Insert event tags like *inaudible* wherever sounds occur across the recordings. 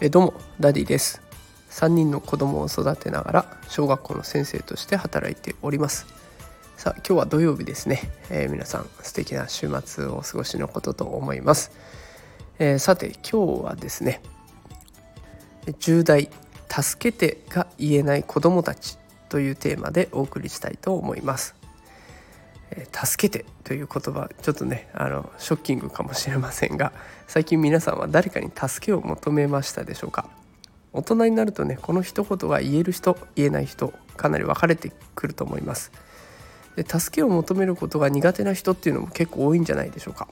えどうもダディです。3人の子供を育てながら小学校の先生として働いております。さあ今日は土曜日ですね、えー、皆さん素敵な週末をお過ごしのことと思います、えー、さて今日はですね重大助けてが言えない子供たちというテーマでお送りしたいと思います。助けてという言葉ちょっとねあのショッキングかもしれませんが最近皆さんは誰かに助けを求めましたでしょうか？大人になるとねこの一言が言える人言えない人かなり分かれてくると思います。で助けを求めることが苦手な人っていうのも結構多いんじゃないでしょうか？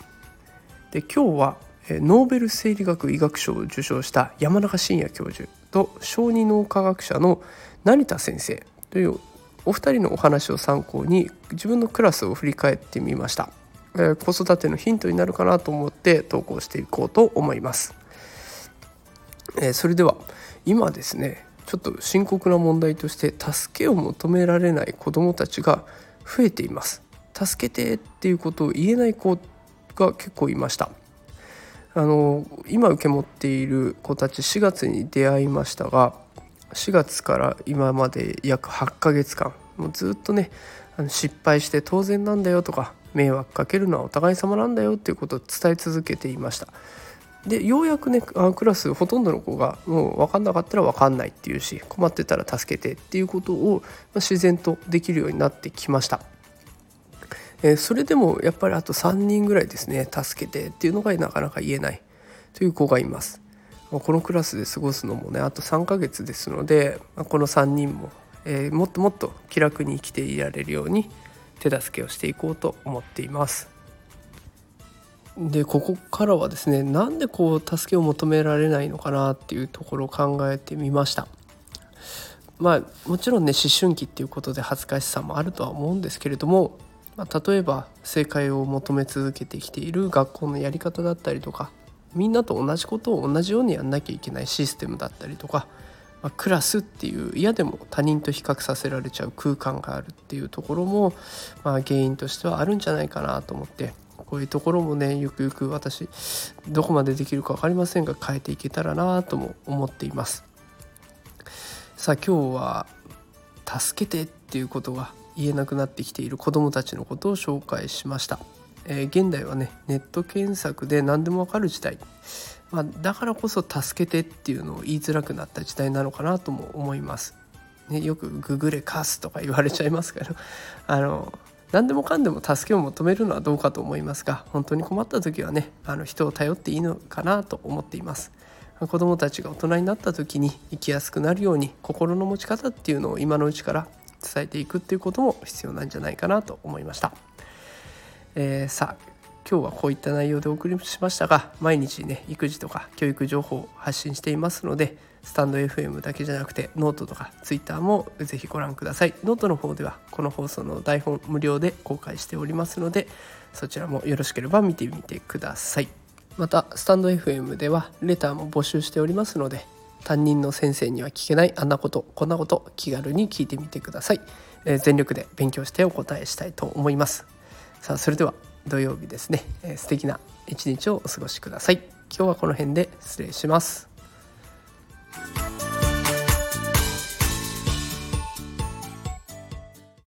で今日はノーベル生理学医学賞を受賞した山中伸弥教授と小児脳科学者の成田先生というお二人のお話を参考に自分のクラスを振り返ってみました、えー、子育てのヒントになるかなと思って投稿していこうと思います、えー、それでは今ですねちょっと深刻な問題として助けを求められない子どもたちが増えています。助けてっていうことを言えない子が結構いました。あの今受け持っている子たち4月に出会いましたが4月から今まで約8ヶ月間もうずっとねあの失敗して当然なんだよとか迷惑かけるのはお互い様なんだよっていうことを伝え続けていました。でようやくねあクラスほとんどの子がもう分かんなかったら分かんないっていうし困ってたら助けてっていうことを自然とできるようになってきました。えそれでもやっぱりあと3人ぐらいですね助けてっていうのがなかなか言えないという子がいます。このクラスで過ごすのもねあと3ヶ月ですのでこの3人も、えー、もっともっと気楽に生きていられるように手助けをしていこうと思っています。でここからはですねなんでこう助けを求められないのかなっていうところを考えてみました。まあもちろんね思春期っていうことで恥ずかしさもあるとは思うんですけれども、まあ、例えば正解を求め続けてきている学校のやり方だったりとかみんなと同じことを同じようにやんなきゃいけないシステムだったりとか、まあ、クラスっていう嫌でも他人と比較させられちゃう空間があるっていうところも、まあ、原因としてはあるんじゃないかなと思ってこういうところもねゆくゆく私どこまでできるか分かりませんが変えていけたらなとも思っています。さあ今日は助けてっていうことが言えなくなってきている子どもたちのことを紹介しました。えー、現代はねネット検索で何でもわかる時代、まあ、だからこそ「助けて」っていうのを言いづらくなった時代なのかなとも思います。ね、よく「ググれカス」とか言われちゃいますけど *laughs* あの何でもかんでも助けを求めるのはどうかと思いますが本当に困った時はねあの人を頼っていいのかなと思っています。子どもたちが大人になった時に生きやすくなるように心の持ち方っていうのを今のうちから伝えていくっていうことも必要なんじゃないかなと思いました。えー、さあ今日はこういった内容でお送りしましたが毎日ね育児とか教育情報を発信していますのでスタンド FM だけじゃなくてノートとか Twitter もぜひご覧ください。ノートの方ではこの放送の台本無料で公開しておりますのでそちらもよろしければ見てみてください。またスタンド FM ではレターも募集しておりますので担任の先生には聞けないあんなことこんなこと気軽に聞いてみてください、えー、全力で勉強してお答えしたいと思います。さあそれでは土曜日ですね、えー、素敵な一日をお過ごしください。今日はこの辺で失礼します。